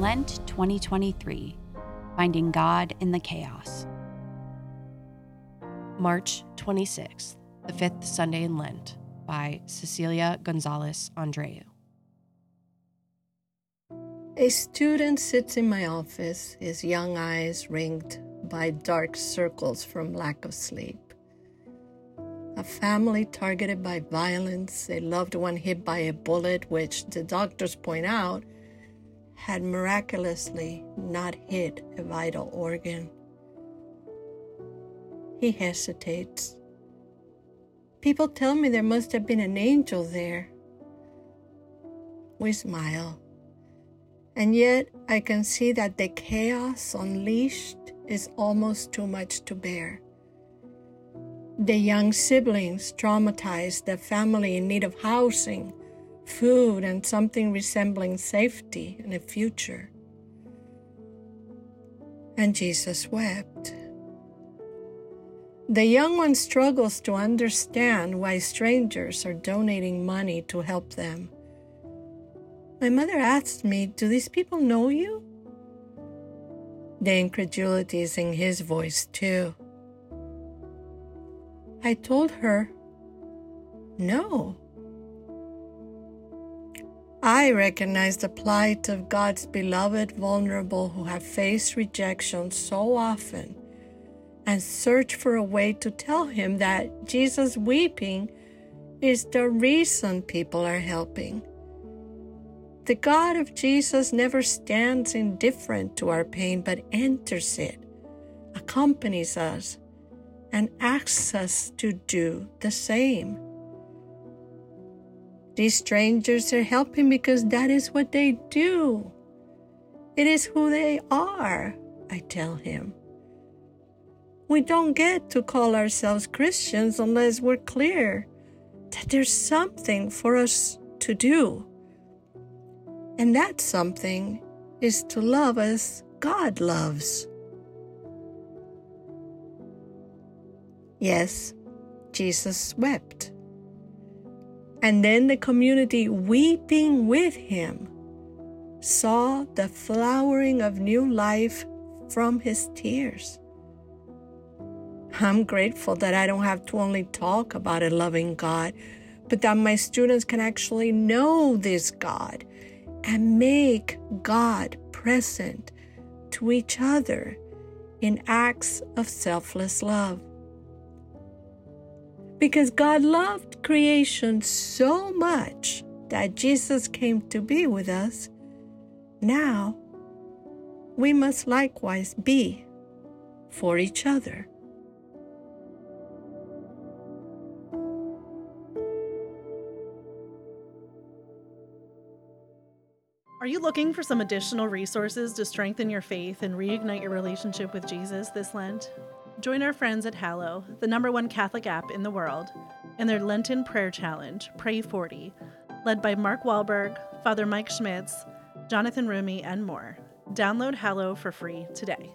Lent 2023 Finding God in the Chaos. March 26th, the fifth Sunday in Lent, by Cecilia Gonzalez Andrieu. A student sits in my office, his young eyes ringed by dark circles from lack of sleep. A family targeted by violence, a loved one hit by a bullet, which the doctors point out had miraculously not hit a vital organ. He hesitates. People tell me there must have been an angel there. We smile. And yet I can see that the chaos unleashed is almost too much to bear. The young siblings traumatized, the family in need of housing, food, and something resembling safety and a future. And Jesus wept. The young one struggles to understand why strangers are donating money to help them. My mother asked me, Do these people know you? The incredulity is in his voice, too. I told her, No. I recognize the plight of God's beloved vulnerable who have faced rejection so often and search for a way to tell him that Jesus weeping is the reason people are helping. The God of Jesus never stands indifferent to our pain, but enters it, accompanies us, and asks us to do the same. These strangers are helping because that is what they do. It is who they are, I tell him. We don't get to call ourselves Christians unless we're clear that there's something for us to do. And that something is to love as God loves. Yes, Jesus wept. And then the community, weeping with him, saw the flowering of new life from his tears. I'm grateful that I don't have to only talk about a loving God, but that my students can actually know this God and make God present to each other in acts of selfless love. Because God loved creation so much that Jesus came to be with us, now we must likewise be for each other. Are you looking for some additional resources to strengthen your faith and reignite your relationship with Jesus this Lent? Join our friends at Hallow, the number one Catholic app in the world, in their Lenten prayer challenge, Pray 40, led by Mark Wahlberg, Father Mike Schmitz, Jonathan Roumie, and more. Download Hallow for free today.